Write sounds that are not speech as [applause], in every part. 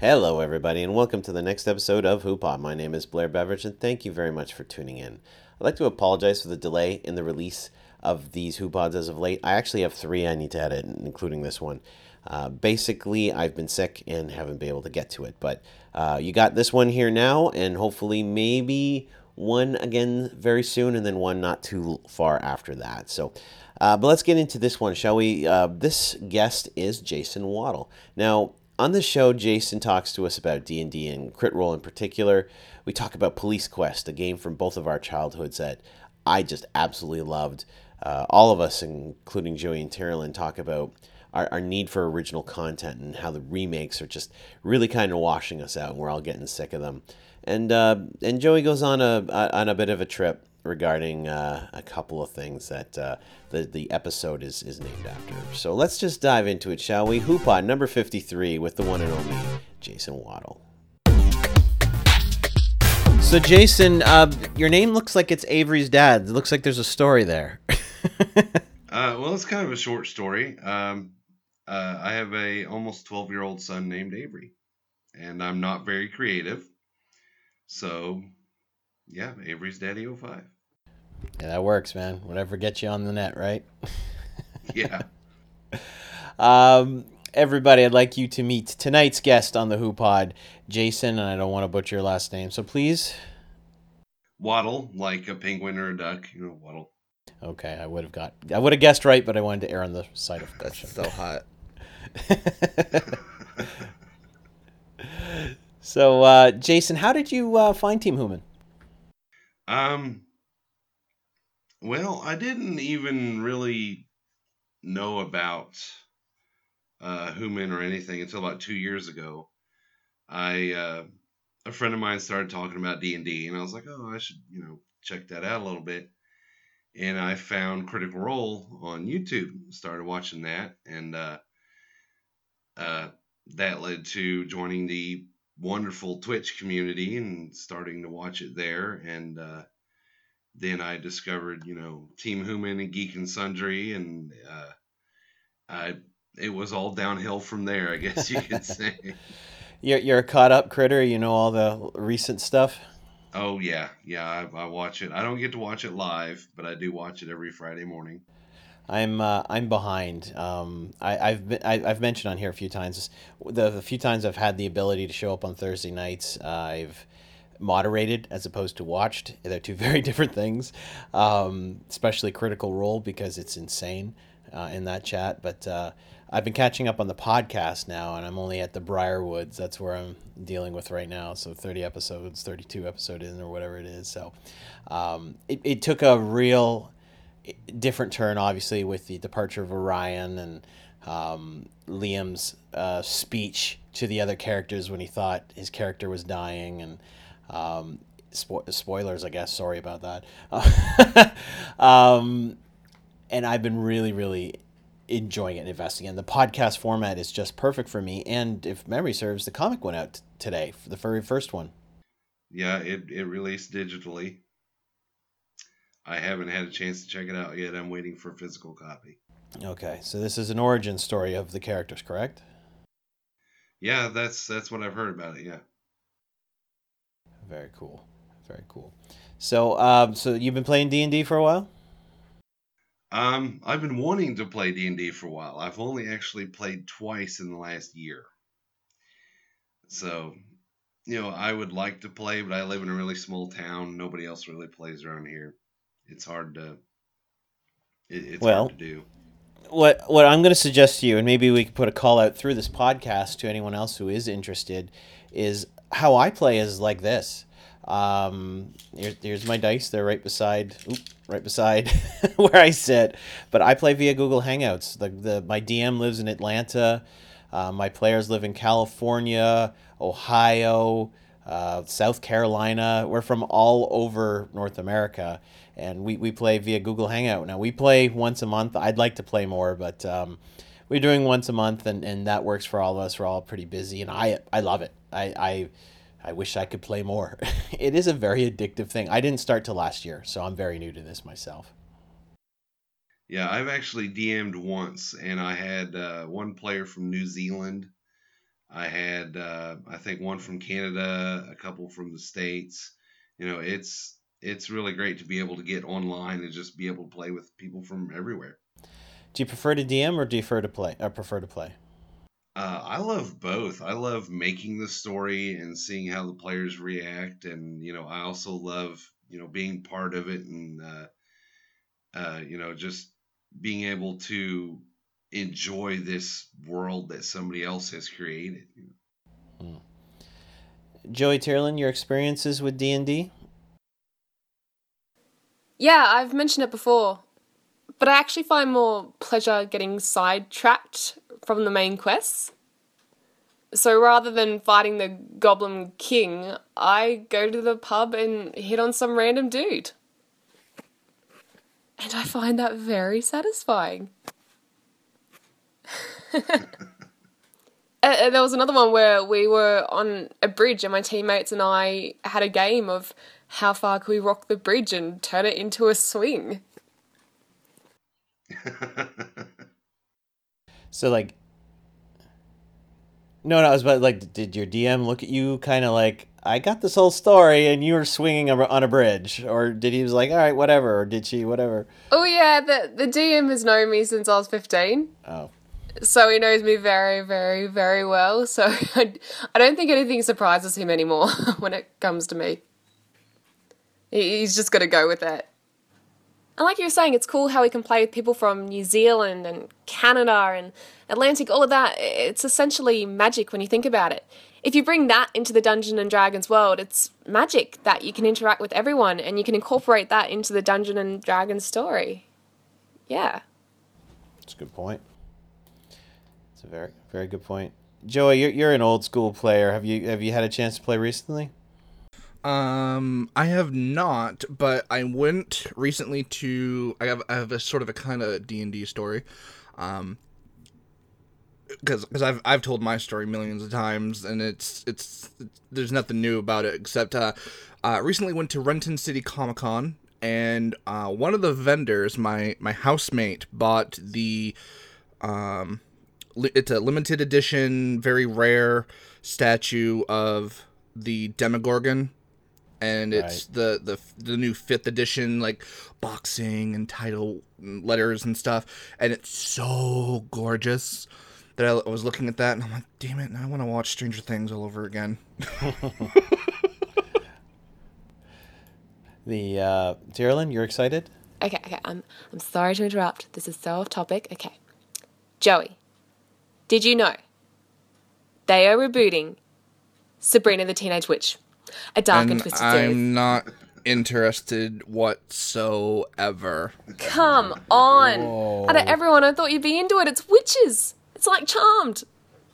Hello, everybody, and welcome to the next episode of Hoopod. My name is Blair Beveridge, and thank you very much for tuning in. I'd like to apologize for the delay in the release of these Hoopods as of late. I actually have three I need to edit, including this one. Uh, basically, I've been sick and haven't been able to get to it, but uh, you got this one here now, and hopefully, maybe one again very soon, and then one not too far after that. So, uh, but let's get into this one, shall we? Uh, this guest is Jason Waddle. Now, on the show, Jason talks to us about D and Crit Roll in particular. We talk about Police Quest, a game from both of our childhoods that I just absolutely loved. Uh, all of us, including Joey and Tyrolin, talk about our, our need for original content and how the remakes are just really kind of washing us out and we're all getting sick of them. And uh, and Joey goes on a on a bit of a trip regarding uh, a couple of things that uh, the the episode is is named after. So let's just dive into it, shall we? Hoopod number fifty three with the one and only Jason Waddle. So Jason, uh, your name looks like it's Avery's dad. It looks like there's a story there. [laughs] Uh, well, it's kind of a short story. Um, uh, I have a almost 12 year old son named Avery, and I'm not very creative. So, yeah, Avery's Daddy 05. Yeah, that works, man. Whatever gets you on the net, right? [laughs] yeah. Um, everybody, I'd like you to meet tonight's guest on the HooPod, Jason, and I don't want to butcher your last name, so please. Waddle, like a penguin or a duck, you know, waddle. Okay, I would have got, I would have guessed right, but I wanted to err on the side of That's so hot. [laughs] so, uh, Jason, how did you uh, find Team Hooman? Um, well, I didn't even really know about uh, Hooman or anything until about two years ago. I uh, a friend of mine started talking about D and D, and I was like, oh, I should you know check that out a little bit. And I found Critical Role on YouTube, started watching that, and uh, uh, that led to joining the wonderful Twitch community and starting to watch it there. And uh, then I discovered, you know, Team Hooman and Geek and Sundry, and uh, I it was all downhill from there, I guess you could [laughs] say. You're, you're a caught up critter. You know all the recent stuff. oh yeah, yeah, I, I watch it. I don't get to watch it live, but I do watch it every Friday morning. I'm uh, I'm behind. Um, I, I've been, I, I've mentioned on here a few times. The, the few times I've had the ability to show up on Thursday nights, uh, I've moderated as opposed to watched. They're two [laughs] very different things. Um, especially Critical Role because it's insane uh, in that chat. But uh, I've been catching up on the podcast now, and I'm only at the Briarwoods. That's where I'm dealing with right now. So 30 episodes, 32 episode in, or whatever it is. So um, it, it took a real different turn, obviously, with the departure of Orion and um, Liam's uh, speech to the other characters when he thought his character was dying, and um, spo- spoilers, I guess. Sorry about that. [laughs] um, and I've been really, really enjoying it and investing in the podcast format is just perfect for me. And if memory serves, the comic went out t- today, for the very first one. Yeah, it, it released digitally. I haven't had a chance to check it out yet. I'm waiting for a physical copy. Okay, so this is an origin story of the characters, correct? Yeah, that's that's what I've heard about it. Yeah. Very cool. Very cool. So, um, so you've been playing D and D for a while. Um, I've been wanting to play D and D for a while. I've only actually played twice in the last year. So, you know, I would like to play, but I live in a really small town. Nobody else really plays around here. It's hard to. It, it's Well- hard to do. what what I'm going to suggest to you, and maybe we could put a call out through this podcast to anyone else who is interested, is how I play is like this. Um, here, here's my dice. They're right beside, oop, right beside [laughs] where I sit. But I play via Google Hangouts. The the my DM lives in Atlanta. Uh, my players live in California, Ohio, uh, South Carolina. We're from all over North America, and we, we play via Google Hangout. Now, we play once a month. I'd like to play more, but um, we're doing once a month, and, and that works for all of us. We're all pretty busy, and I, I love it. I, I, I wish I could play more. [laughs] it is a very addictive thing. I didn't start till last year, so I'm very new to this myself. Yeah, I've actually DM'd once, and I had uh, one player from New Zealand I had uh, I think one from Canada, a couple from the states. You know, it's it's really great to be able to get online and just be able to play with people from everywhere. Do you prefer to DM or do you prefer to play? I prefer to play? Uh, I love both. I love making the story and seeing how the players react, and you know, I also love you know being part of it and uh, uh, you know just being able to enjoy this world that somebody else has created. Hmm. Joey Tyrolin, your experiences with D and D? Yeah, I've mentioned it before, but I actually find more pleasure getting sidetracked from the main quests. So rather than fighting the Goblin King, I go to the pub and hit on some random dude. And I find that very satisfying. [laughs] Uh, there was another one where we were on a bridge and my teammates and I had a game of how far can we rock the bridge and turn it into a swing? [laughs] so like no, no, I was about like, did your DM look at you kind of like, I got this whole story and you were swinging on a bridge, or did he was like, all right, whatever, or did she, whatever? Oh yeah, the the DM has known me since I was fifteen. Oh. So he knows me very, very, very well. So [laughs] I, I don't think anything surprises him anymore [laughs] when it comes to me. He's just going to go with it. And like you were saying, it's cool how we can play with people from New Zealand and Canada and Atlantic, all of that. It's essentially magic when you think about it. If you bring that into the Dungeon and Dragons world, it's magic that you can interact with everyone and you can incorporate that into the Dungeon and Dragons story. Yeah. That's a good point. It's a very, very good point. Joey, you're, you're an old school player. Have you have you had a chance to play recently? Um, I have not, but I went recently to. I have I have a sort of a kind of D and D story, um, because because I've I've told my story millions of times, and it's, it's it's there's nothing new about it except uh, uh recently went to Renton City Comic Con, and uh, one of the vendors, my my housemate, bought the um, it's a limited edition, very rare statue of the Demogorgon and it's right. the, the the new fifth edition like boxing and title letters and stuff and it's so gorgeous that I, was looking at that and i'm like damn it now i want to watch stranger things all over again. [laughs] The uh Tyrolin, you're excited? Okay okay i'm i'm sorry to interrupt. This is so off topic okay. Joey did you know they are rebooting sabrina the teenage witch a dark and, and twisted I'm series. not interested whatsoever. Come on. Whoa. Out of everyone, I thought you'd be into it. It's witches. It's like Charmed.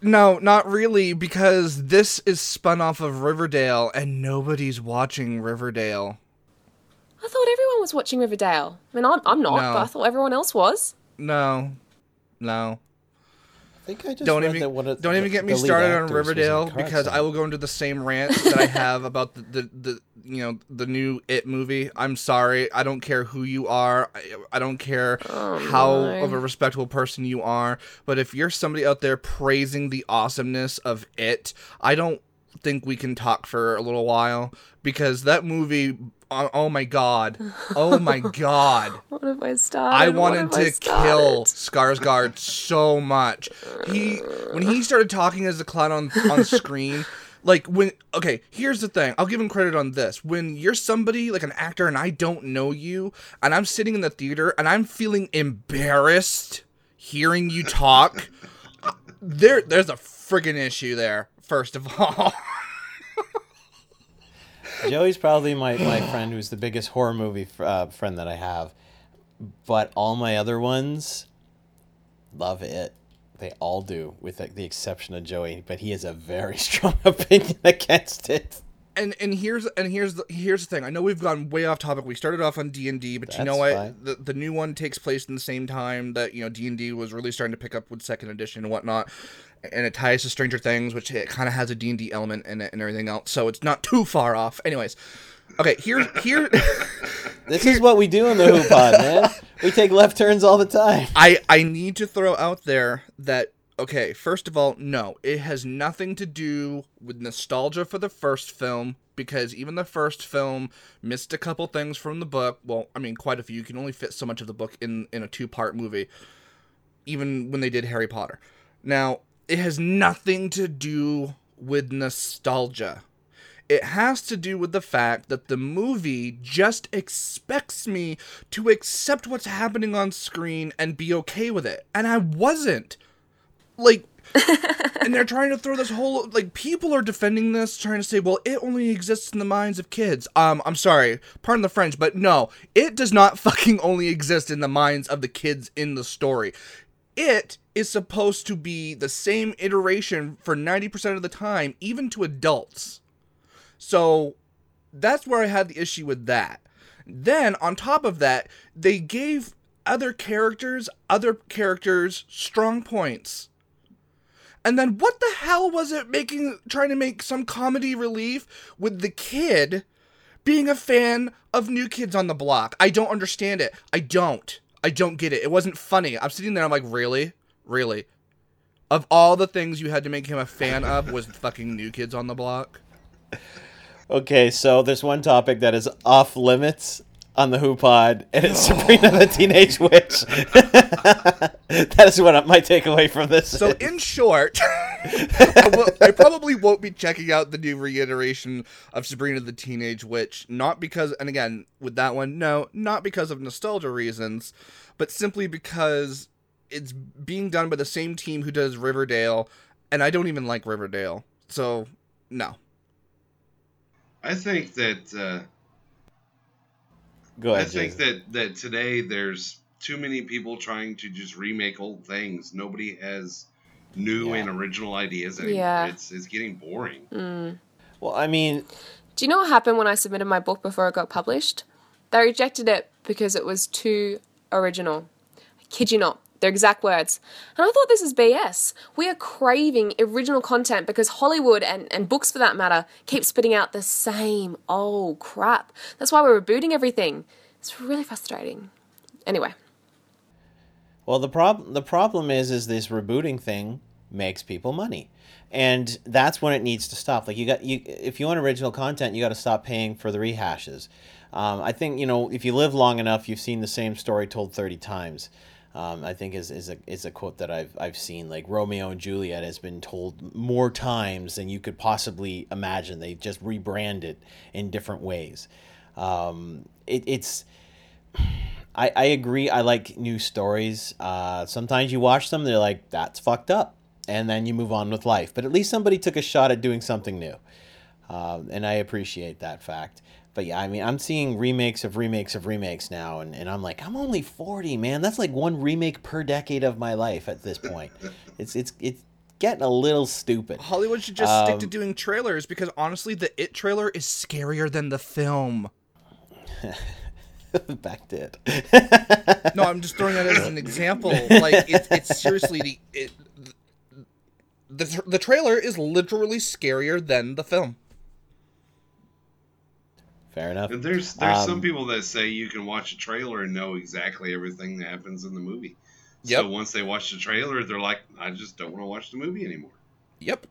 No, not really, because this is spun off of Riverdale and nobody's watching Riverdale. I thought everyone was watching Riverdale. I mean, I'm, I'm not, no. but I thought everyone else was. No. No think I just don't even don't the, even get me started on Riverdale because I will go into the same rant that I have about the, the, the you know the new It movie. I'm sorry, I don't care who you are, I, I don't care oh how my. of a respectable person you are, but if you're somebody out there praising the awesomeness of It, I don't think we can talk for a little while because that movie oh, oh my god. Oh my [laughs] god. What have i started? I wanted to I kill skarsgård so much. He when he started talking as a clown on on screen [laughs] like when okay here's the thing. I'll give him credit on this. When you're somebody like an actor and i don't know you and i'm sitting in the theater and i'm feeling embarrassed hearing you talk [laughs] there there's a friggin' issue there first of all Joey's probably my, my friend who's the biggest horror movie uh, friend that I have. But all my other ones love it. They all do, with the exception of Joey. But he has a very [laughs] strong opinion against it. And and here's and here's the here's the thing. I know we've gone way off topic. We started off on D and D, but That's you know what? The the new one takes place in the same time that you know D and D was really starting to pick up with second edition and whatnot and it ties to Stranger Things, which it kind of has a D and D element in it and everything else. So it's not too far off. Anyways, okay, here here. [laughs] this is what we do in the HooPod, man. We take left turns all the time. I I need to throw out there that Okay, first of all, no, it has nothing to do with nostalgia for the first film because even the first film missed a couple things from the book. Well, I mean, quite a few. You can only fit so much of the book in in a two-part movie. Even when they did Harry Potter. Now, it has nothing to do with nostalgia. It has to do with the fact that the movie just expects me to accept what's happening on screen and be okay with it. And I wasn't like [laughs] and they're trying to throw this whole like people are defending this trying to say well it only exists in the minds of kids. Um i'm sorry pardon the french but no it does not [laughs] fucking only exist in the minds of the kids in the story. It is supposed to be the same iteration for 90% of the time even to adults. So that's where i had the issue with that. Then on top of that they gave other characters other characters strong points and then what the hell was it making trying to make some comedy relief with the kid being a fan of New Kids on the Block? I don't understand it. I don't. I don't get it. It wasn't funny. I'm sitting there I'm like, "Really? Really?" Of all the things you had to make him a fan of was [laughs] fucking New Kids on the Block. Okay, so there's one topic that is off limits on the HooPod, and it's Sabrina the Teenage Witch. [laughs] that is what my takeaway from this. So, is. in short, [laughs] I, will, I probably won't be checking out the new reiteration of Sabrina the Teenage Witch, not because, and again, with that one, no, not because of nostalgia reasons, but simply because it's being done by the same team who does Riverdale, and I don't even like Riverdale. So, no. I think that uh, Go ahead. I think Jason. that that today there's too many people trying to just remake old things. Nobody has new Yeah. and original ideas anymore. Yeah. It's it's getting boring. Mm. Well, I mean, Do you know what happened when I submitted my book before it got published? They rejected it because it was too original. I kid you not. Their exact words. And I thought this is BS. We are craving original content because Hollywood and, and books for that matter keep spitting out the same old crap. That's why we're rebooting everything. It's really frustrating. Anyway. Well, the problem the problem is is this rebooting thing makes people money, and that's when it needs to stop. Like you got you if you want original content, you got to stop paying for the rehashes. Um, I think you know if you live long enough, you've seen the same story told thirty times. Um, I think is, is a is a quote that I've I've seen. Like Romeo and Juliet has been told more times than you could possibly imagine. They just rebrand it in different ways. Um, it, it's [sighs] I, I agree. I like new stories. Uh, sometimes you watch them, they're like, that's fucked up. And then you move on with life. But at least somebody took a shot at doing something new. Um, and I appreciate that fact. But yeah, I mean, I'm seeing remakes of remakes of remakes now. And, and I'm like, I'm only 40, man. That's like one remake per decade of my life at this point. [laughs] it's, it's, it's getting a little stupid. Hollywood should just stick to Um, doing trailers because honestly, the It trailer is scarier than the film. [laughs] Back to it. No, I'm just throwing that as an example. Like it's it's seriously the it, the the trailer is literally scarier than the film. Fair enough. And there's there's some Um, people that say you can watch a trailer and know exactly everything that happens in the movie. Yep. So once they watch the trailer, they're like, I just don't want to watch the movie anymore. Yep.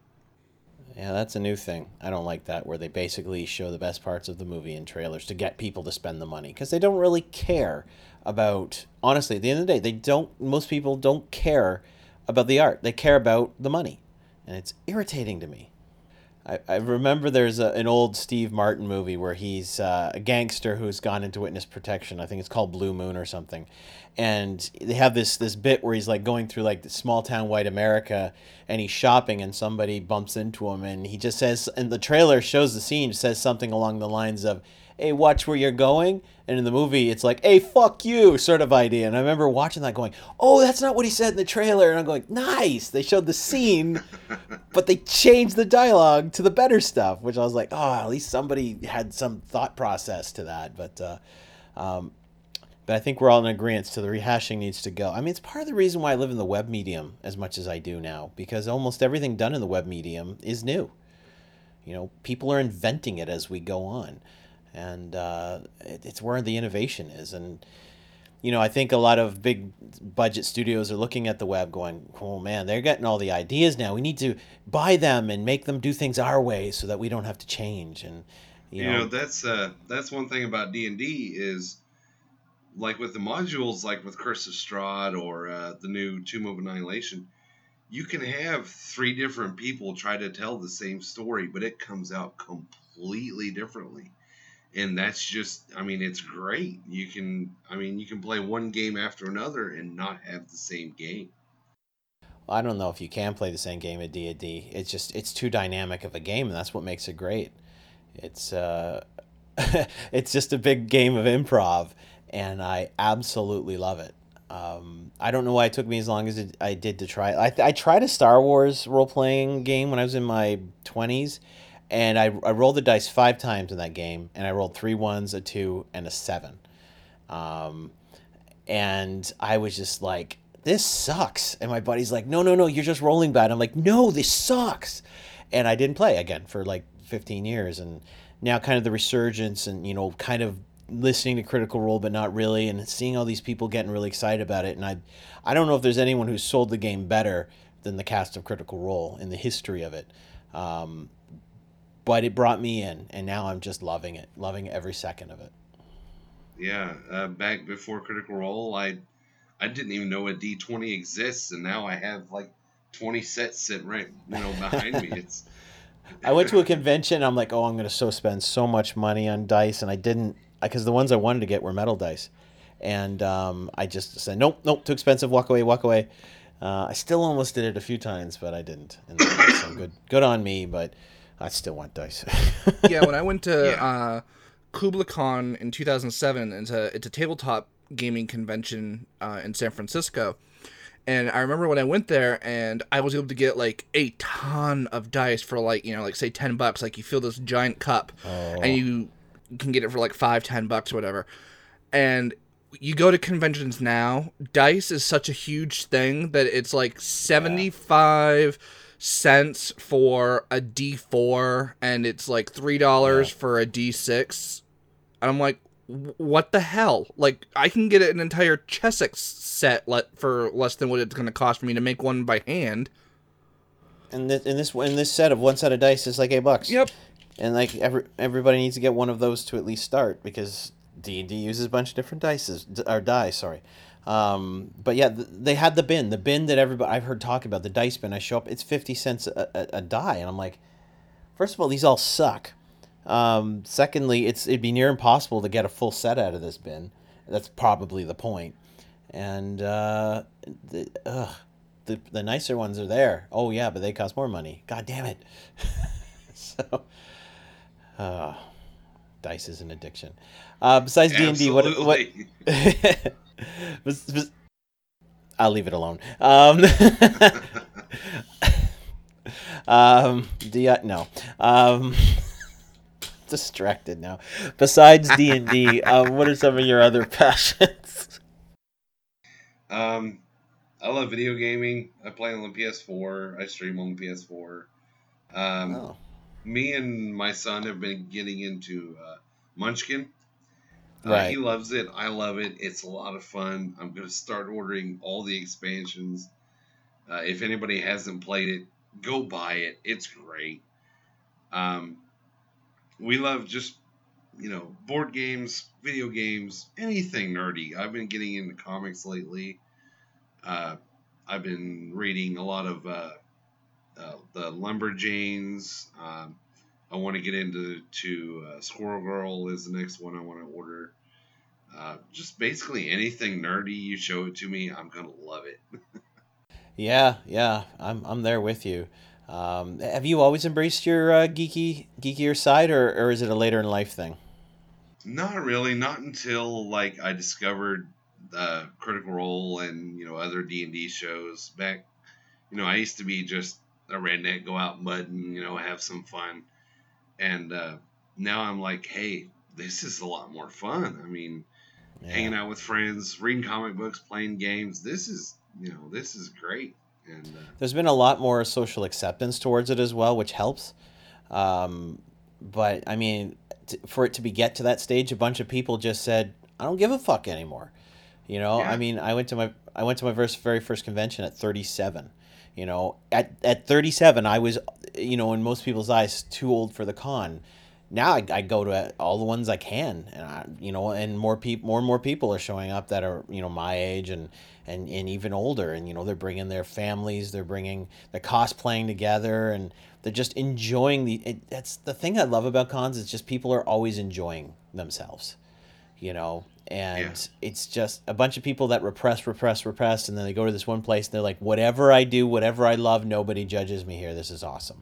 Yeah, that's a new thing. I don't like that, where they basically show the best parts of the movie in trailers to get people to spend the money because they don't really care about. Honestly, at the end of the day, they don't. Most people don't care about the art. They care about the money, and it's irritating to me. I, I remember there's a, an old Steve Martin movie where he's uh, a gangster who's gone into witness protection. I think it's called Blue Moon or something. And they have this this bit where he's like going through like small town white America and he's shopping and somebody bumps into him and he just says and the trailer shows the scene says something along the lines of hey watch where you're going and in the movie it's like hey fuck you sort of idea and i remember watching that going oh that's not what he said in the trailer and i'm going nice they showed the scene [laughs] but they changed the dialogue to the better stuff, which I was like, oh, at least somebody had some thought process to that. But, uh, um, but I think we're all in agreement So the rehashing needs to go. I mean, it's part of the reason why I live in the web medium as much as I do now, because almost everything done in the web medium is new. You know, people are inventing it as we go on, and uh, it, it's where the innovation is. And you know, I think a lot of big budget studios are looking at the web going, oh man, they're getting all the ideas now. We need to buy them and make them do things our way so that we don't have to change. And, you, You know, know, that's uh that's one thing about D and D is like with the modules, like with Curse of Strahd or uh, the new Tomb of Annihilation, you can have three different people try to tell the same story, but it comes out completely differently. And that's just, I mean, it's great. You can, I mean, you can play one game after another and not have the same game. I don't know if you can play the same game at D and D. It's just it's too dynamic of a game, and that's what makes it great. It's uh, [laughs] it's just a big game of improv, and I absolutely love it. Um, I don't know why it took me as long as it, I did to try. I I tried a Star Wars role playing game when I was in my twenties, and I I rolled the dice five times in that game, and I rolled three ones, a two, and a seven. Um, and I was just like, this sucks. And my buddy's like, no, no, no, you're just rolling bad. I'm like, no, this sucks. And I didn't play again for like 15 years. And now, kind of the resurgence and, you know, kind of listening to Critical Role, but not really, and seeing all these people getting really excited about it. And I, I don't know if there's anyone who's sold the game better than the cast of Critical Role in the history of it. Um, but it brought me in, and now I'm just loving it, loving every second of it. Yeah, uh, back before Critical Role, I I didn't even know a D twenty exists, and now I have like twenty sets sitting right, you know, behind me. [laughs] It's I went to a convention. I'm like, oh, I'm gonna so spend so much money on dice, and I didn't because the ones I wanted to get were metal dice, and um, I just said, nope, nope, too expensive. Walk away, walk away. Uh, I still almost did it a few times, but I didn't. And so good, good on me. But I still want dice. [laughs] yeah, when I went to [laughs] Yeah. uh, KublaCon in 2007, it's a it's a tabletop gaming convention uh, in San Francisco, and I remember when I went there and I was able to get like a ton of dice for like you know like say ten bucks. Like you fill this giant cup, and you can get it for like five ten bucks or whatever, and you go to conventions now, dice is such a huge thing that it's like 75 cents for a D4 and it's like $3 for a D6. And I'm like, what the hell? Like, I can get an entire Chessex set le- for less than what it's going to cost for me to make one by hand. and this, in this in this set of one set of dice is like eight bucks. Yep. And like every everybody needs to get one of those to at least start because D and D uses a bunch of different dices d- or die. Sorry. Um, but yeah, th- they had the bin, the bin that everybody I've heard talk about, the dice bin. I show up, it's fifty cents a, a, a die, and I'm like, first of all, these all suck. Um, secondly, it's it'd be near impossible to get a full set out of this bin. That's probably the point. And uh, the, ugh, the the nicer ones are there. Oh yeah, but they cost more money. God damn it. [laughs] so, uh, dice is an addiction. Uh, besides D and D, what what? [laughs] Absolutely. Bes- bes- I'll leave it alone. Um, [laughs] um, D no. Um, [laughs] distracted now. Besides D and D, uh, what are some of your other [laughs] passions? Um, I love video gaming. I play on the PS4. I stream on the PS4. Um, Oh, me and my son have been getting into uh, Munchkin. Uh, He loves it. I love it. It's a lot of fun. I'm going to start ordering all the expansions. Uh, if anybody hasn't played it, go buy it. It's great. Um, we love just, you know, board games, video games, anything nerdy. I've been getting into comics lately. Uh, I've been reading a lot of uh, uh, the Lumberjanes. Um, I want to get into to uh, Squirrel Girl is the next one I want to order. Uh, just basically anything nerdy you show it to me, I'm gonna love it. [laughs] yeah, yeah. I'm I'm there with you. Um, have you always embraced your uh, geeky geekier side, or, or is it a later in life thing? Not really, not until like I discovered uh, Critical Role and you know other D and D shows back. You know, I used to be just a redneck, go out mudding, you know, have some fun, and uh, now I'm like, hey, this is a lot more fun. I mean, Yeah. hanging out with friends, reading comic books, playing games. This is, you know, this is great. And uh, There's been a lot more social acceptance towards it as well, which helps. Um, but I mean, t- for it to be get to that stage, a bunch of people just said, "I don't give a fuck anymore." You know, Yeah. I mean, I went to my I went to my first very first convention at 37. You know, at at 37, I was, you know, in most people's eyes, too old for the con. Now I, I go to all the ones I can, and I, you know, and more people, more and more people are showing up that are, you know, my age and and and even older, and you know, they're bringing their families, they're bringing they're cosplaying together, and they're just enjoying the. It, that's the thing I love about cons is just people are always enjoying themselves you know and Yeah. it's just a bunch of people that repress repress repress and then they go to this one place and they're like whatever i do whatever i love nobody judges me here this is awesome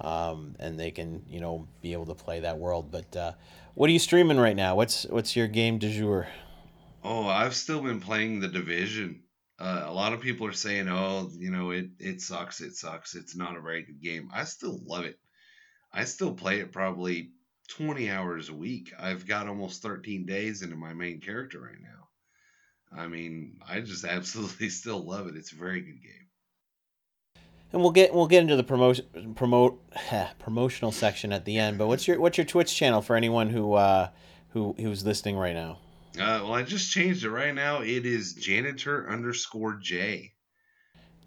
um, and they can you know be able to play that world but uh, what are you streaming right now what's what's your game du jour Oh, I've still been playing the division. Uh, a lot of people are saying, "Oh, you know, it it sucks. It sucks. It's not a very good game." I still love it. I still play it probably 20 hours a week. I've got almost 13 days into my main character right now. I mean, I just [laughs] absolutely still love it. It's a very good game. and we'll get we'll get into the promotion promote [sighs] promotional section at the end but what's your what's your twitch channel for anyone who uh who who's listening right now Uh, well, I just changed it right now. It is janitor underscore J.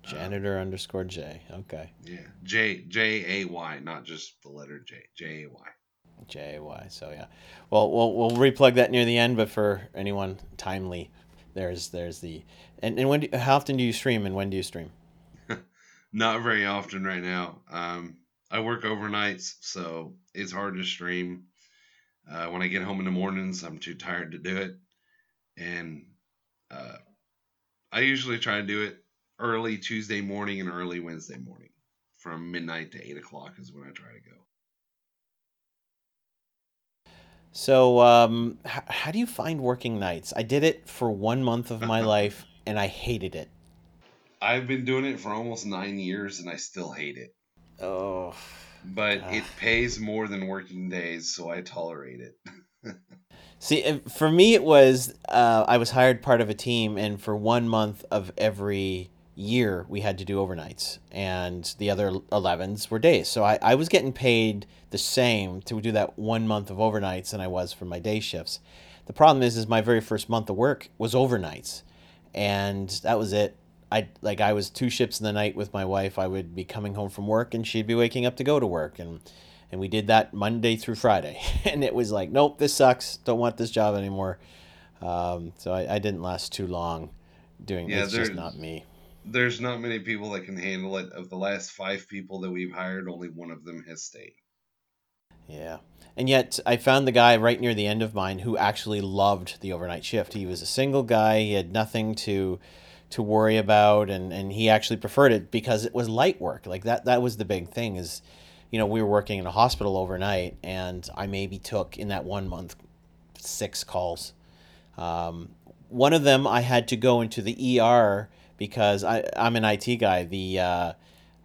janitor underscore j okay Yeah, J J A Y, not just the letter J. J A Y. J Y. So yeah, well, we'll we'll replug that near the end. But for anyone timely, there's there's the and and when do, how often do you stream and when do you stream? [laughs] Not very often right now. Um, I work overnights, so it's hard to stream. Uh, when I get home in the mornings, I'm too tired to do it, and uh, I usually try to do it early Tuesday morning and early Wednesday morning, from midnight to eight o'clock is when I try to go. So um, h- how do you find working nights? I did it for one month of my [laughs] life and I hated it. I've been doing it for almost nine years, and I still hate it. Oh. But it Ah. pays more than working days, so I tolerate it. [laughs] See, uh, for me, it was uh, I was hired part of a team, and for one month of every year, we had to do overnights, and the other 11s were days. So I, I was getting paid the same to do that one month of overnights than I was for my day shifts. The problem is, is my very first month of work was overnights, and that was it. I like I was two shifts in the night with my wife. I would be coming home from work, and she'd be waking up to go to work, and and we did that Monday through Friday. [laughs] and it was like, nope, this sucks. Don't want this job anymore. Um, so I, I didn't last too long doing Yeah, It's just not me. There's not many people that can handle it. Of the last five people that we've hired, only one of them has stayed. Yeah. And yet I found the guy right near the end of mine who actually loved the overnight shift. He was a single guy. He had nothing to to worry about and, and he actually preferred it because it was light work. Like that that was the big thing is you know, we were working in a hospital overnight and I maybe took in that one month six calls. Um, one of them I had to go into the ER because I, I'm an IT guy. The uh,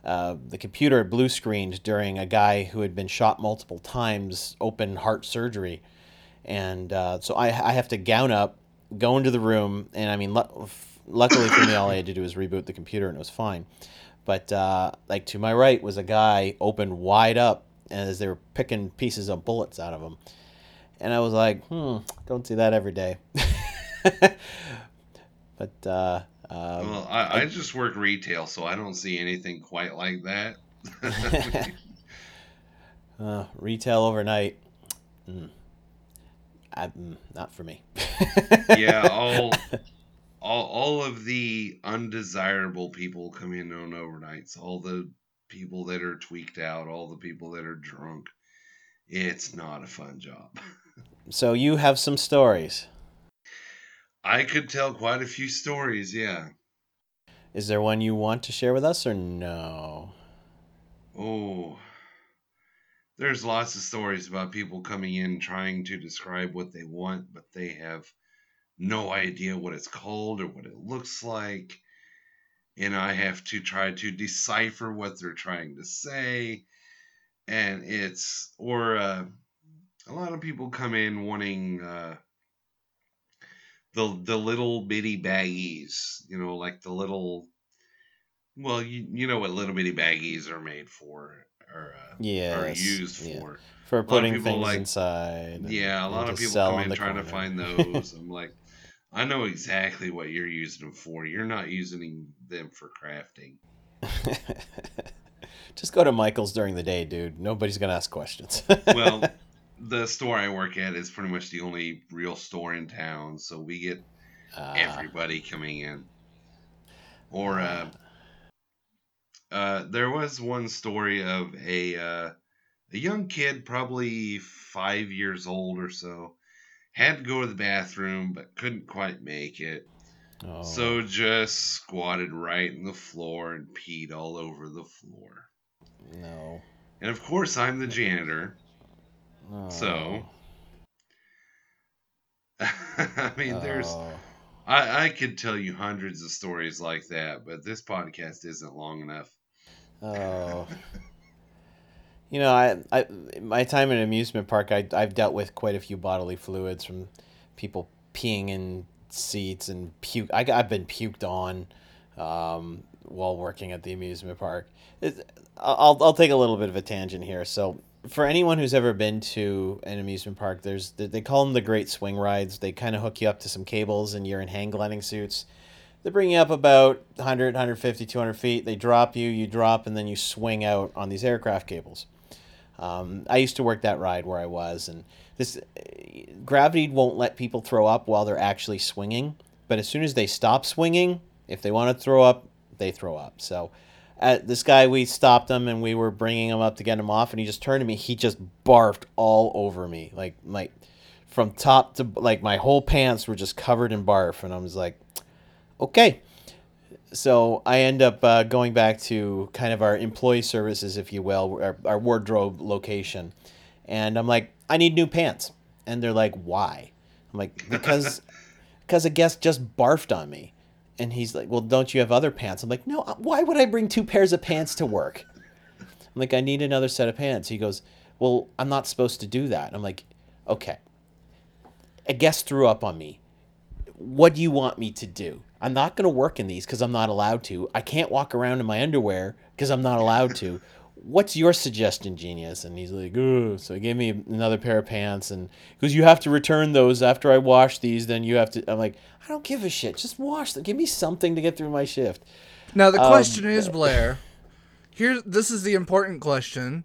uh, the computer blue screened during a guy who had been shot multiple times, open heart surgery, and uh, so I, I have to gown up, go into the room, and I mean, lu- luckily for me, all I had to do was reboot the computer and it was fine. But uh, like to my right was a guy open wide up as they were picking pieces of bullets out of him, and I was like, hmm, don't see that every day. [laughs] but uh, um, well, I, I just work retail, so I don't see anything quite like that. [laughs] Uh, retail overnight. Mm. I, mm, not for me. [laughs] yeah, all, all all of the undesirable people come in on overnights. All the people that are tweaked out, all the people that are drunk. It's not a fun job. [laughs] So you have some stories. I could tell quite a few stories, yeah. Is there one you want to share with us or no? Oh, there's lots of stories about people coming in trying to describe what they want, but they have no idea what it's called or what it looks like. And I have to try to decipher what they're trying to say. And it's, or uh, a lot of people come in wanting uh, the, the little bitty baggies, you know, like the little well, you, you know what little bitty baggies are made for, or uh, are Yes. used yeah. for. For putting things like- inside. Yeah, a lot of people come in trying to find [laughs] those. I'm like, I know exactly what you're using them for. You're not using them for crafting. [laughs] Just go to Michael's during the day, dude. Nobody's gonna ask questions. Well, [laughs] the store I work at is pretty much the only real store in town, so we get Uh, everybody coming in. Or uh, uh, there was one story of a uh, a young kid, probably five years old or so, had to go to the bathroom but couldn't quite make it, oh, so just squatted right in the floor and peed all over the floor. no. And of course, I'm the janitor, Oh. so [laughs] I mean, there's Oh. I, I could tell you hundreds of stories like that, but this podcast isn't long enough. Oh. You know, I, I my time in an amusement park, I, I've dealt with quite a few bodily fluids from people peeing in seats and puke. I, I've been puked on um, while working at the amusement park. It, I'll, I'll take a little bit of a tangent here. So, for anyone who's ever been to an amusement park, there's they call them the great swing rides. They kind of hook you up to some cables and you're in hang gliding suits. They bring you up about 100, 150, 200 feet. They drop you, you drop, and then you swing out on these aircraft cables. Um, I used to work that ride where I was, and this gravity won't let people throw up while they're actually swinging. But as soon as they stop swinging, if they want to throw up, they throw up. So, at this guy, we stopped him and we were bringing him up to get him off, and he just turned to me. He just barfed all over me, like like from top to like my whole pants were just covered in barf, and I was like, okay. So I end up uh, going back to kind of our employee services, if you will, our, our wardrobe location, and I'm like, I need new pants, and they're like, why? I'm like, because [laughs] because a guest just barfed on me, and he's like, well, don't you have other pants? I'm like, no, uh, why would I bring two pairs of pants to work? I'm like, I need another set of pants. He goes, well, I'm not supposed to do that. I'm like, okay. A guest threw up on me. What do you want me to do? I'm not going to work in these because I'm not allowed to. I can't walk around in my underwear because I'm not allowed to. What's your suggestion, genius? And he's like, ooh. so he gave me another pair of pants and because you have to return those after I wash these. Then you have to. I'm like, I don't give a shit. Just wash them. Give me something to get through my shift. Now the Um, question is, Blair. Here, this is the important question.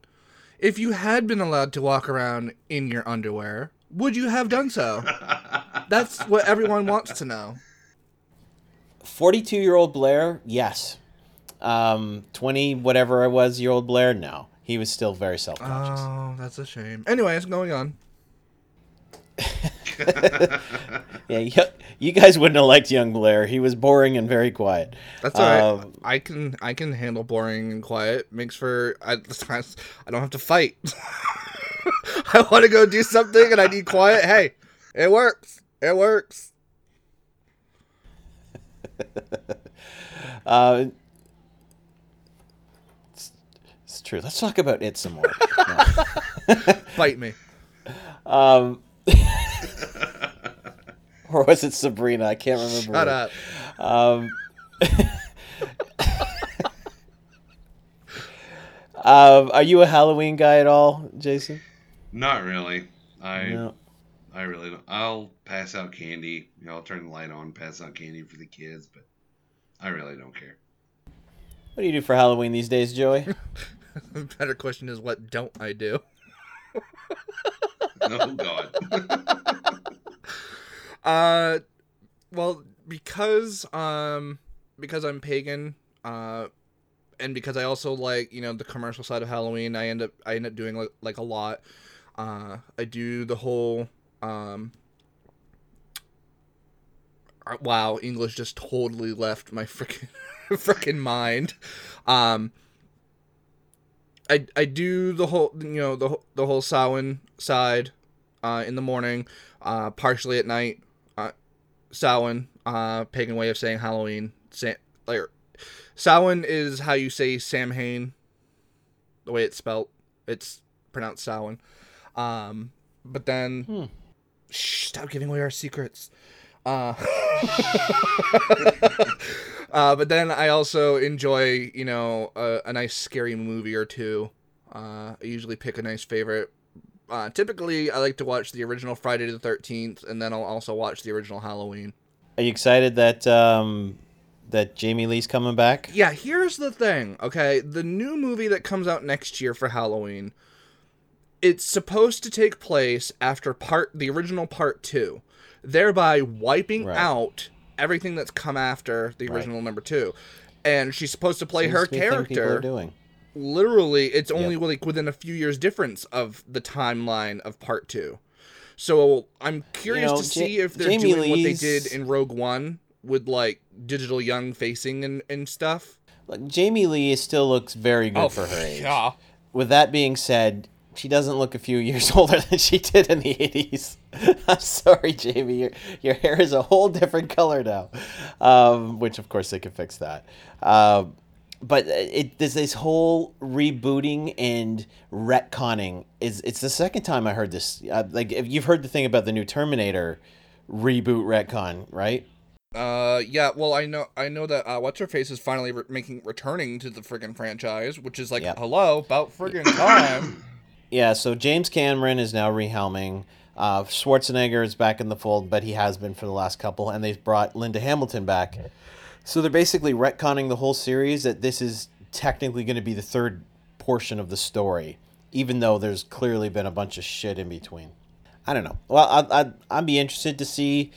If you had been allowed to walk around in your underwear, would you have done so? [laughs] That's what everyone wants to know. 42 year old Blair, yes. Um, 20 whatever I was year old Blair, no. He was still very self conscious. Oh, that's a shame. Anyways, going on. [laughs] yeah, you, you guys wouldn't have liked young Blair. He was boring and very quiet. That's all right. Um, I can I can handle boring and quiet. Makes for I I don't have to fight. [laughs] I want to go do something and I need quiet. Hey, it works. It works. [laughs] uh, it's, it's true. Let's talk about it some more. [laughs] Fight me. um, [laughs] or was it Sabrina? I can't remember. Shut up. Um, [laughs] um, are you a Halloween guy at all, Jason? Not really. I No. I really don't. I'll pass out candy. You know, I'll turn the light on, pass out candy for the kids, but I really don't care. What do you do for Halloween these days, Joey? The [laughs] better question is what don't I do? [laughs] Oh God. [laughs] Uh, well, because um, because I'm pagan, uh, and because I also like you know the commercial side of Halloween, I end up I end up doing like, like a lot. Uh, I do the whole um. uh, Wow, English just totally left my freaking freaking mind. Um, I I do the whole you know the whole- the whole Samhain side, uh, in the morning, uh, partially at night. Uh, Samhain, uh, pagan way of saying Halloween. Sa- like Samhain is how you say Samhain. The way it's spelt, it's pronounced Samhain. Um, but then, Hmm. shh, stop giving away our secrets. Uh, [laughs] [laughs] uh, but then I also enjoy, you know, a, a nice scary movie or two. Uh, I usually pick a nice favorite. Uh, typically, I like to watch the original Friday the Thirteenth, and then I'll also watch the original Halloween. Are you excited that um, that Jamie Lee's coming back? Yeah, here's the thing, okay? The new movie that comes out next year for Halloween, it's supposed to take place after part the original part 2, thereby wiping Right. out everything that's come after the Right. original number 2. And she's supposed to play Seems her to be a thing people are character. doing. Literally, it's only Yep. like within a few years difference of the timeline of part 2. So, I'm curious know, to see if they're Jamie doing what they did in Rogue One with like digital young facing and, and stuff. Like, Jamie Lee still looks very good oh, for her age. Oh, Yeah. With that being said, she doesn't look a few [laughs] years older than she did in the 80s. [laughs] I'm sorry, Jamie. Your, your hair is a whole different color now. Um, which, of course, they can fix that. Um, but it there's this whole rebooting and retconning is it's the second time I heard this. Uh, like if you've heard the thing about the new Terminator reboot retcon, right? Uh, yeah. Well, I know, I know that uh, what's her face is finally re- making returning to the friggin' franchise, which is like, Yep. hello, about friggin' time. [coughs] Yeah, so James Cameron is now rehelming. Uh, Schwarzenegger is back in the fold, but he has been for the last couple, and they've brought Linda Hamilton back. So they're basically retconning the whole series that this is technically going to be the third portion of the story, even though there's clearly been a bunch of shit in between. I don't know. Well, I'd, I'd, I'd be interested to see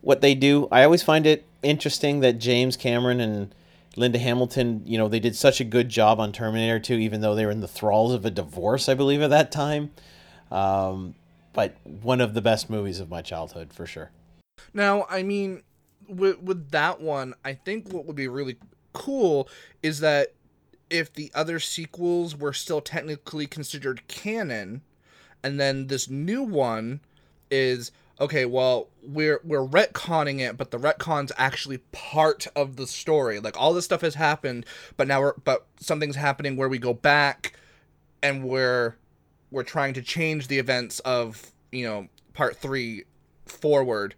what they do. I always find it interesting that James Cameron and Linda Hamilton, you know, they did such a good job on Terminator 2, even though they were in the thralls of a divorce, I believe, at that time. Um, but one of the best movies of my childhood, for sure. now, I mean, with with that one, I think what would be really cool is that if the other sequels were still technically considered canon, and then this new one is okay well we're we're retconning it but the retcon's actually part of the story like all this stuff has happened but now we're but something's happening where we go back and we're we're trying to change the events of you know part three forward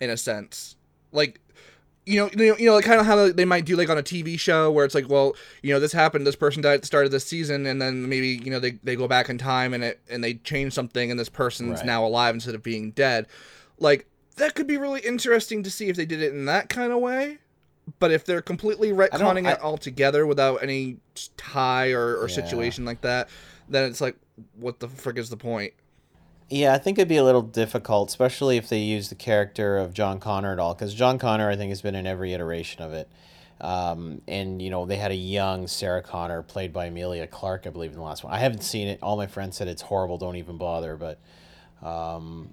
in a sense like you know, you know, you know, like kind of how they might do like on a TV show where it's like, well, you know, this happened, this person died at the start of this season, and then maybe you know they, they go back in time and it and they change something, and this person's Right. now alive instead of being dead. Like that could be really interesting to see if they did it in that kind of way. But if they're completely retconning I- it altogether without any tie or, or Yeah. situation like that, then it's like, what the frick is the point? Yeah, I think it'd be a little difficult, especially if they use the character of John Connor at all, because John Connor, I think, has been in every iteration of it. Um, and, you know, they had a young Sarah Connor played by Emilia Clarke, I believe, in the last one. I haven't seen it. All my friends said it's horrible. Don't even bother. But um,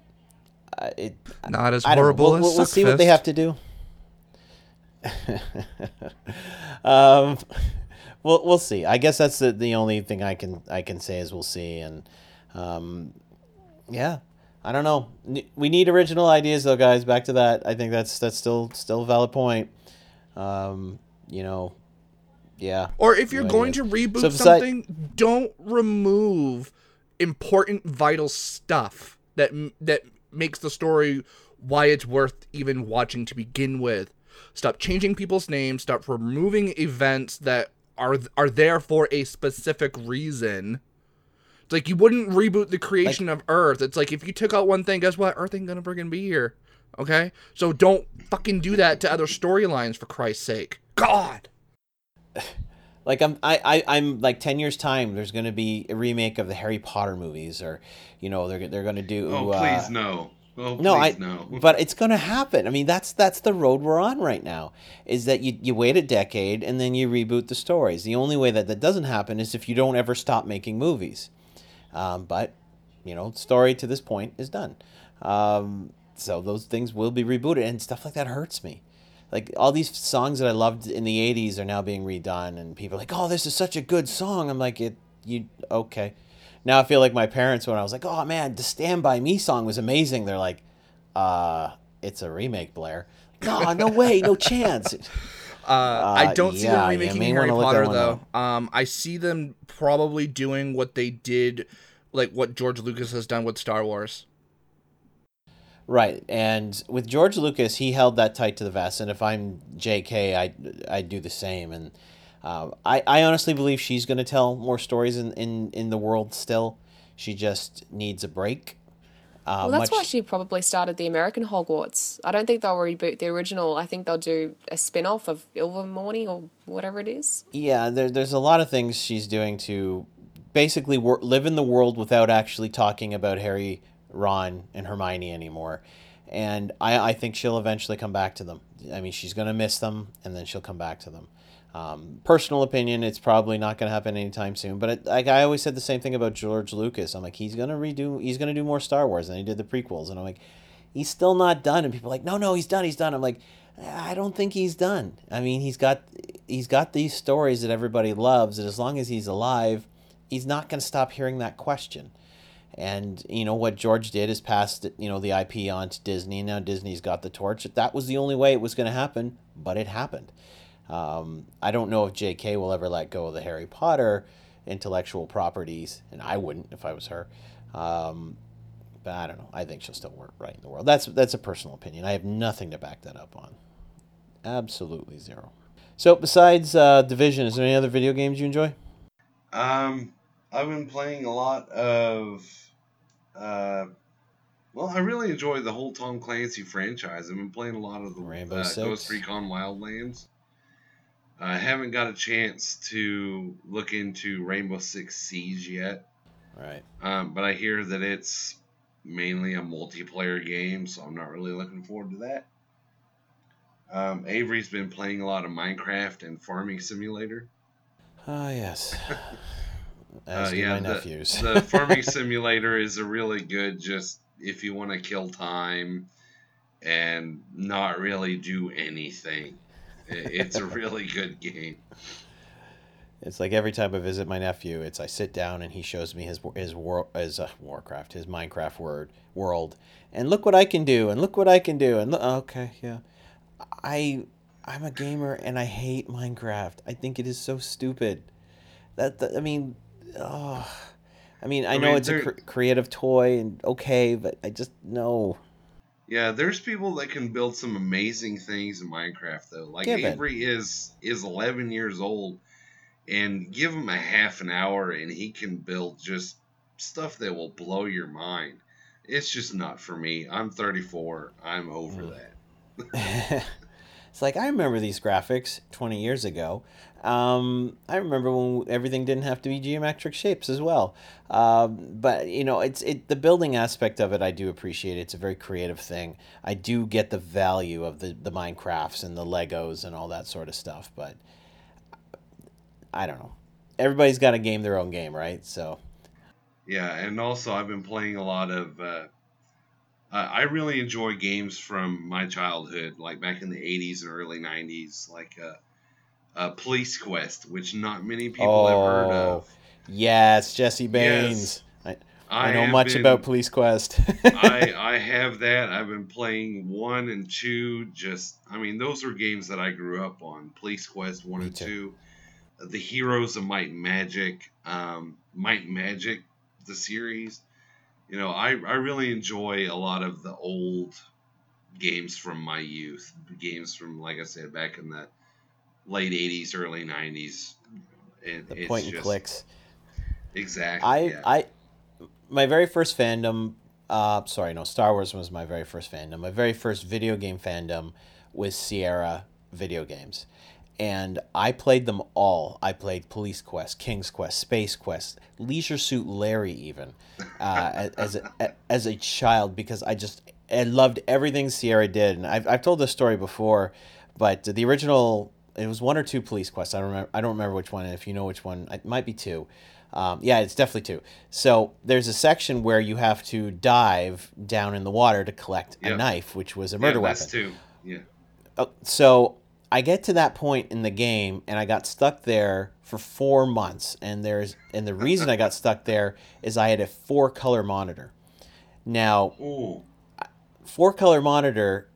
it, Not as I horrible We'll, as we'll, we'll see what they have to do. [laughs] um, we'll we'll see. I guess that's the, the only thing I can I can say is we'll see. And um, yeah, I don't know. We need original ideas though, guys. Back to that. I think that's that's still still a valid point. Um, you know, yeah. Or if you're No going idea. to reboot So something, don't remove important vital stuff that that makes the story why it's worth even watching to begin with. Stop changing people's names, stop removing events that are are there for a specific reason. It's like you wouldn't reboot the creation of Earth. It's like if you took out one thing, guess what? Earth ain't gonna friggin' be here. Okay? So don't fucking do that to other storylines for Christ's sake. God. [sighs] Like I'm, I, I, I'm like ten years time. There's going to be a remake of the Harry Potter movies, or you know, they're they're going to do. Oh, uh, please no. Oh, No, I. no. [laughs] But it's going to happen. I mean, that's that's the road we're on right now. Is that you you wait a decade and then you reboot the stories. The only way that that doesn't happen is if you don't ever stop making movies. Um, but you know, story to this point is done. Um, so those things will be rebooted, and stuff like that hurts me. Like all these songs that I loved in the '80s are now being redone, and people are like, "Oh, this is such a good song." I'm like, "It, you okay?" Now I feel like my parents when I was like, "Oh man, the Stand by Me song was amazing." They're like, "Uh, it's a remake, Blair." No, no way, no chance. [laughs] Uh, I don't see them remaking Harry Potter though. Um, I see them probably doing what they did, like what George Lucas has done with Star Wars. Right, and with George Lucas, he held that tight to the vest, and if I'm J.K., I I do the same, and uh, I I honestly believe she's going to tell more stories in, in in the world. Still, she just needs a break. Uh, Well, that's much- why she probably started the American Hogwarts. I don't think they'll reboot the original. I think they'll do a spin off of Ilvermorny or whatever it is. Yeah, there, there's a lot of things she's doing to basically wor- live in the world without actually talking about Harry, Ron, and Hermione anymore. And I, I think she'll eventually come back to them. I mean, she's going to miss them, and then she'll come back to them. Um, personal opinion, it's probably not going to happen anytime soon. But it, like I always said the same thing about George Lucas. I'm like, he's going to redo, he's going to do more Star Wars, and he did the prequels, and I'm like, he's still not done. And people are like, no, no, he's done, he's done. I'm like, I don't think he's done. I mean, he's got he's got these stories that everybody loves, and as long as he's alive, he's not going to stop hearing that question. And you know what George did is passed you know the IP on to Disney. Now Disney's got the torch. That was the only way it was going to happen, but it happened. Um, I don't know if J.K. will ever let go of the Harry Potter intellectual properties, and I wouldn't if I was her. Um, but I don't know. I think she'll still work right in the world. That's that's a personal opinion. I have nothing to back that up on. Absolutely zero. So besides uh, Division, is there any other video games you enjoy? Um, I've been playing a lot of. Uh, well, I really enjoy the whole Tom Clancy franchise. I've been playing a lot of the Rainbow uh, Six. Ghost Recon Wildlands. I haven't got a chance to look into Rainbow Six Siege yet, Right. um, but I hear that it's mainly a multiplayer game, so I'm not really looking forward to that. Um, Avery's been playing a lot of Minecraft and Farming Simulator. Ah, yes. As [laughs] Uh, yeah, my the- nephews. the farming [laughs] simulator is a really good just if you want to kill time and not really do anything. It's a really good game. It's like every time I visit my nephew, it's I sit down and he shows me his his war his uh, Warcraft, his Minecraft word world, and look what I can do, and look what I can do, and look, okay, yeah, I I'm a gamer and I hate Minecraft. I think it is so stupid. That, that I mean, oh, I mean I, I know mean, it's a cr- creative toy and okay, but I just no. Yeah, there's people that can build some amazing things in Minecraft though. Like. Avery is is 11 years old, and give him a half an hour and he can build just stuff that will blow your mind. It's just not for me. I'm 34. I'm over Mm. that. [laughs] [laughs] it's like I remember these graphics 20 years ago. Um, I remember when everything didn't have to be geometric shapes as well. Um, but you know, it's it the building aspect of it. I do appreciate. It's a very creative thing. I do get the value of the the Minecrafts and the Legos and all that sort of stuff. But I don't know. Everybody's got to game their own game, right? So Yeah, and also I've been playing a lot of. Uh, uh, I really enjoy games from my childhood, like back in the '80s and early '90s, like uh, uh, Police Quest, which not many people have heard Oh, of. yes, Jessie Bains. I, I know have much been- about Police Quest. [laughs] I [laughs] I have that. I've been playing one and two. Just I mean, those are games that I grew up on. Police Quest one Me and too. two, the Heroes of Might and Magic, um, Might and Magic, the series. You know, I I really enjoy a lot of the old games from my youth. Games from like I said back in the late '80s, early '90s. It, the point and just- clicks. Exactly. I yeah. I my very first fandom uh sorry no Star Wars was my very first fandom. My very first video game fandom was Sierra video games. And I played them all. I played Police Quest, King's Quest, Space Quest, Leisure Suit Larry, even uh, as a, as a child because I just I loved everything Sierra did. And I've, I've told this story before, but the original it was one or two Police Quests. I don't remember. I don't remember which one. And if you know which one, it might be two. Um, yeah, it's definitely two. So there's a section where you have to dive down in the water to collect a knife, which was a yeah, murder that's weapon. two. Yeah. Oh, so I get to that point in the game, and I got stuck there for four months. And there's and the reason I got stuck there is I had a four color monitor. Now Ooh. four color monitor,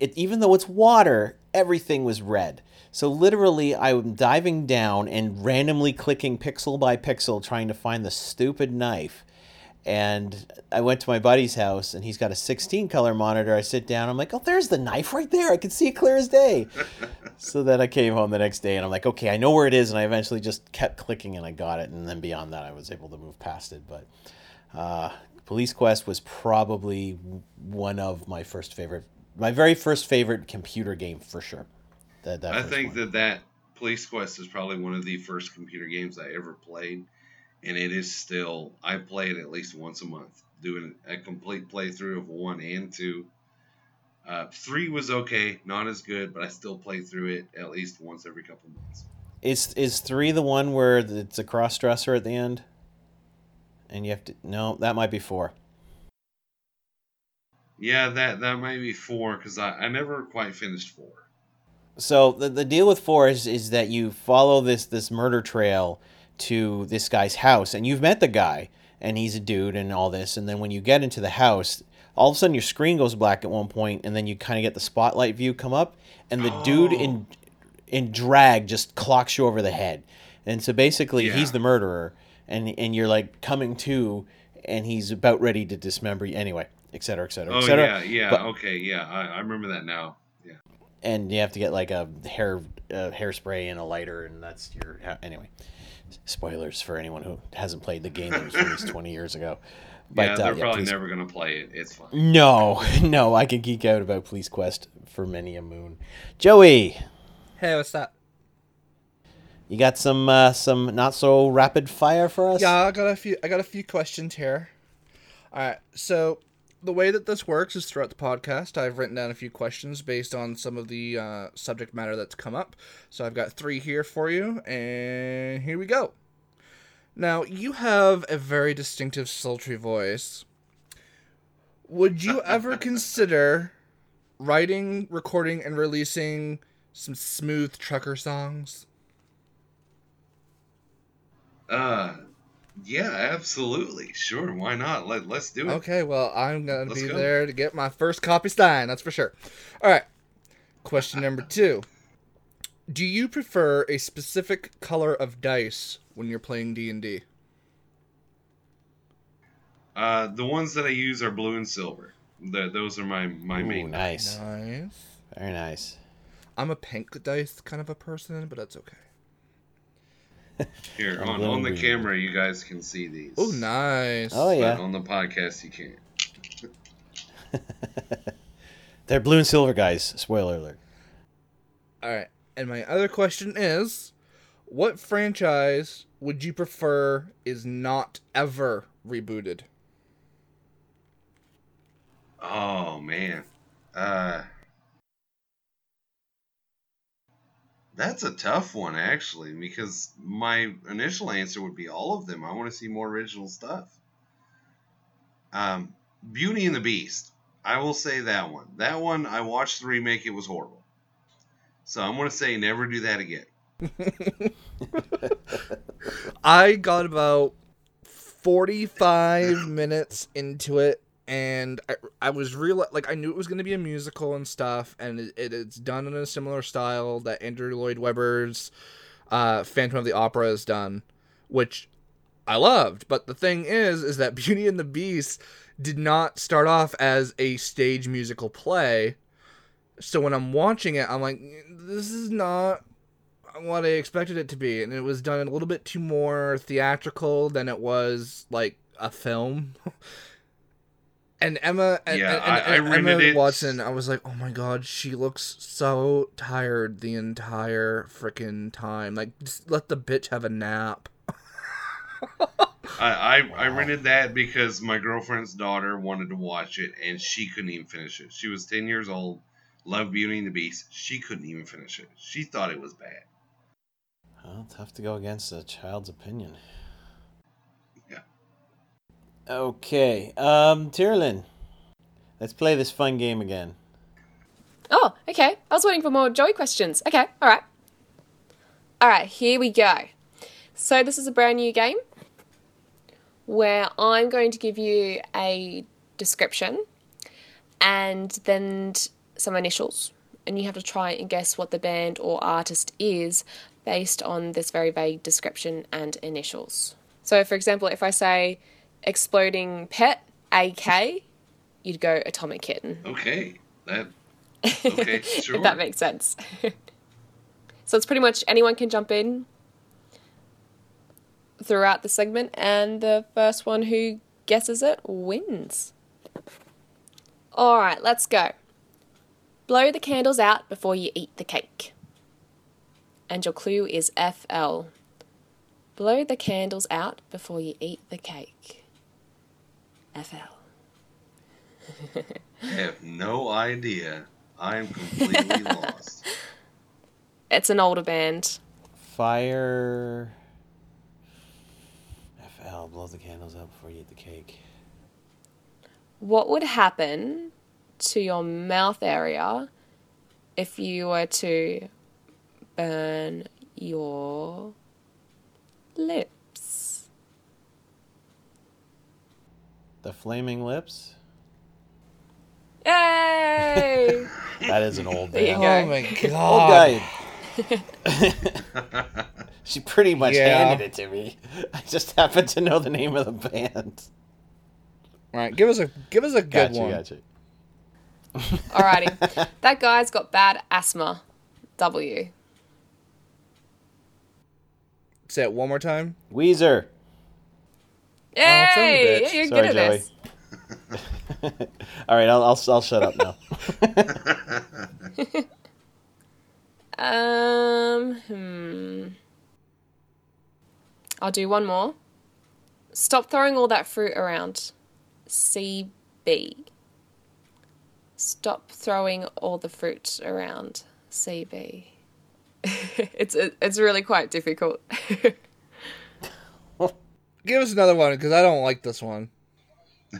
it even though it's water, everything was red. So literally, I'm diving down and randomly clicking pixel by pixel, trying to find the stupid knife. And I went to my buddy's house, and he's got a 16 color monitor. I sit down, I'm like, oh, there's the knife right there. I can see it clear as day. [laughs] so then I came home the next day, and I'm like, okay, I know where it is. And I eventually just kept clicking, and I got it. And then beyond that, I was able to move past it. But uh, Police Quest was probably one of my first favorite, my very first favorite computer game for sure. That, that I think one. that that Police Quest is probably one of the first computer games I ever played, and it is still I play it at least once a month, doing a complete playthrough of one and two. Uh, three was okay, not as good, but I still play through it at least once every couple months. Is is three the one where it's a cross dresser at the end? And you have to no, that might be four. Yeah, that that might be four because I, I never quite finished four. So the the deal with four is is that you follow this this murder trail to this guy's house, and you've met the guy, and he's a dude, and all this, and then when you get into the house, all of a sudden your screen goes black at one point, and then you kind of get the spotlight view come up, and the oh. dude in oh in drag just clocks you over the head. And so basically, yeah. he's the murderer, and and you're like coming to, and he's about ready to dismember you anyway, et cetera, et cetera, et cetera. Oh yeah, yeah, but, okay, yeah, I, I remember that now. Yeah. And you have to get like a hair uh, hairspray and a lighter, and that's your anyway. Spoilers for anyone who hasn't played the game [laughs] that was released 20 years ago. But, yeah, they're uh, yeah, probably please. never going to play it. It's fine. No, [laughs] no, I can geek out about Police Quest for many a moon. Joey, Hey, what's up? You got some uh, some not so rapid fire for us? Yeah, I got a few. I got a few questions here. All right, so the way that this works is throughout the podcast, I've written down a few questions based on some of the uh, subject matter that's come up. So I've got three here for you, and here we go. Now, you have a very distinctive, sultry voice. Would you [laughs] ever consider writing, recording, and releasing some smooth trucker songs? Uh, yeah, absolutely. Sure, why not? Let, let's do it. Okay, well, I'm going to be go. there to get my first copy Stein, that's for sure. All right. Question number 2. Do you prefer a specific color of dice when you're playing D&D? Uh, the ones that I use are blue and silver. The, those are my my Ooh, main. Nice. Nice. Very nice. I'm a pink dice kind of a person, but that's okay. Here on, on the camera, you guys can see these. Oh, nice. Oh yeah. But on the podcast, you can't. [laughs] They're blue and silver guys. Spoiler alert. All right, and my other question is, what franchise would you prefer is not ever rebooted? Oh man, uh, That's a tough one, actually, because my initial answer would be all of them. I want to see more original stuff. Um, Beauty and the Beast. I will say that one. That one, I watched the remake. It was horrible. So I'm going to say never do that again. [laughs] I got about 45 minutes into it and I, I was real like I knew it was going to be a musical and stuff, and it, it, it's done in a similar style that Andrew Lloyd Webber's uh, Phantom of the Opera has done, which I loved. But the thing is, is that [laughs] Beauty and the Beast did not start off as a stage musical play. So when I'm watching it, I'm like, this is not what I expected it to be, and it was done a little bit too more theatrical than it was like a film. [laughs] and Emma and, yeah, and, and, I, I Emma Watson, I was like, oh my god, she looks so tired the entire freaking time. Like, just let the bitch have a nap. I, I, wow. I rented that because my girlfriend's daughter wanted to watch it and she couldn't even finish it. She was ten years old, loved Beauty and the Beast. She couldn't even finish it. She thought it was bad. Well, tough to go against a child's opinion. Okay, um, Tyrolin, let's play this fun game again. Oh, okay. I was waiting for more Joey questions. Okay, all right. All right, here we go. So, this is a brand new game where I'm going to give you a description and then some initials. And you have to try and guess what the band or artist is based on this very vague description and initials. So, for example, if I say exploding pet, AK, you'd go atomic kitten. Okay, that. [laughs] Okay, sure. if that makes sense. [laughs] so it's pretty much anyone can jump in throughout the segment, and the first one who guesses it wins. Alright, let's go. Blow the candles out before you eat the cake. And your clue is FL. Blow the candles out before you eat the cake. FL. [laughs] I have no idea. I am completely [laughs] lost. It's an older band. Fire. FL, blow the candles out before you eat the cake. What would happen to your mouth area if you were to burn your lips? The Flaming Lips? Yay! [laughs] That is an old There band. Oh my Old god. guy. [laughs] [laughs] she pretty much Yeah. handed it to me. I just happen to know the name of the band. All right, give us a give us a good Gotcha, one. gotcha. Alrighty. That guy's got bad asthma. W. Say it one more time. Weezer. Yay! son of a bitch. Yeah, you're Sorry, good at Joey. this. [laughs] All right, I'll, I'll, I'll shut up now. [laughs] Um, hmm. I'll do one more. Stop throwing all that fruit around. CB. Stop throwing all the fruit around. CB. [laughs] it's it's really quite difficult. Give us another one because I don't like this one. [laughs]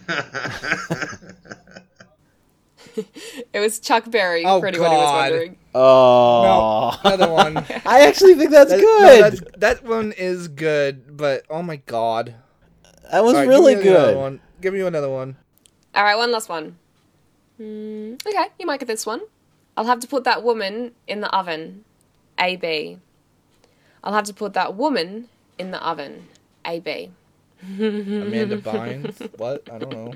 it was Chuck Berry Oh, for anyone who was God. wondering. Oh. No, another one. [laughs] I actually think that's That- good. no, that's- that one is good, but oh my god. that was All right, really give me another good. One. Give me another one. All right, one last one. Hmm, okay, you might get this one. I'll have to put that woman in the oven. AB. I'll have to put that woman in the oven. AB. Amanda [laughs] Bynes. what? I don't know.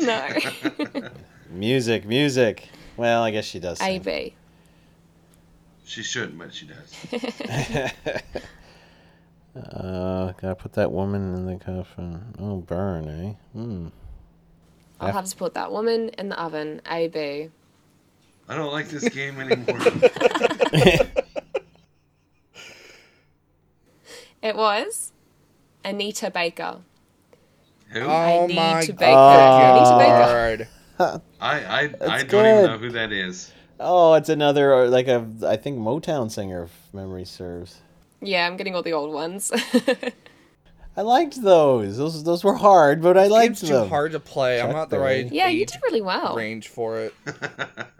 No. [laughs] Music, music. Well, I guess she does. Sing. AB. She shouldn't, but she does. [laughs] Uh, gotta put that woman in the coffin. Oh, burn, eh? Hmm. I'll F- have to put that woman in the oven. AB. I don't like this game anymore. It was Anita Baker. Who? Oh need my to bake Baker. god. [laughs] I I, I don't good. even know who that is. Oh, it's another uh, like a I think Motown singer, if memory serves. Yeah, I'm getting all the old ones. [laughs] I liked those. Those those were hard, but I liked It's too them. hard to play. I'm not the right yeah, you did really well. range for it. [laughs]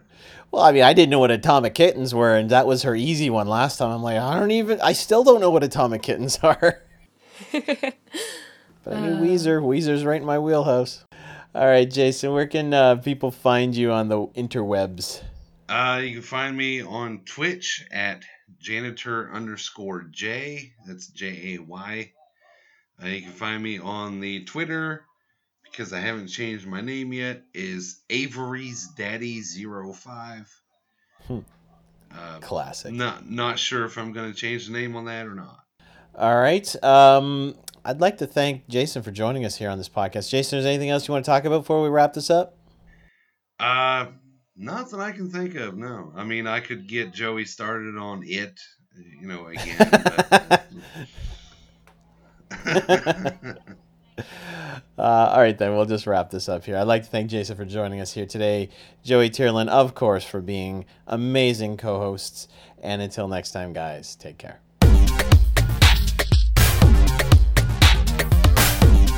Well, I mean, I didn't know what Atomic Kittens were, and that was her easy one last time. I'm like, I don't even. I still don't know what Atomic Kittens [laughs] are. but I knew [laughs] Weezer. Weezer's right in my wheelhouse. All right, Jason, where can uh, people find you on the interwebs? Uh, you can find me on Twitch at janitor underscore J. That's J A Y. Uh, you can find me on the Twitter because I haven't changed my name yet. Is Avery's Daddy 05 Hmm. Uh, Classic. not not sure if I'm going to change the name on that or not. All right. Um, I'd like to thank Jason for joining us here on this podcast. Jason, is there anything else you want to talk about before we wrap this up? Uh, not that I can think of. No, I mean I could get Joey started on it, you know, again. But... [laughs] [laughs] Uh, all right, then we'll just wrap this up here. I'd like to thank Jason for joining us here today, Joey Tyrolin, of course, for being amazing co hosts. And until next time, guys, take care.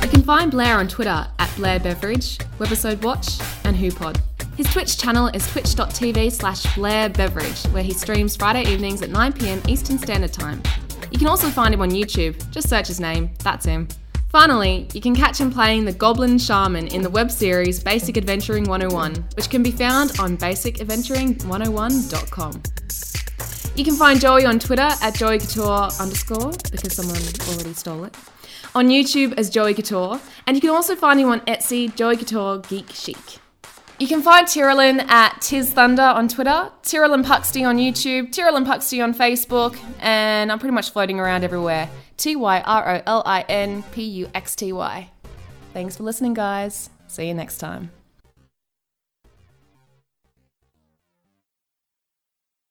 You can find Blair on Twitter at Blair Beveridge, Webisode Watch, and HooPod. His Twitch channel is twitch.tv slash Blair Beveridge, where he streams Friday evenings at 9pm Eastern Standard Time. You can also find him on YouTube, just search his name, that's him. Finally, you can catch him playing the Goblin Shaman in the web series Basic Adventuring 101, which can be found on basicadventuring101.com. You can find Joey on Twitter at Joey underscore, because someone already stole it. On YouTube as Joey Couture, and you can also find him on Etsy, Joey Couture Geek Chic. You can find Tyrolin at Tiz Thunder on Twitter, Tyrolin Puxty on YouTube, Tyrolin Puxty on Facebook, and I'm pretty much floating around everywhere. T Y R O L I N P U X T Y. Thanks for listening, guys. See you next time.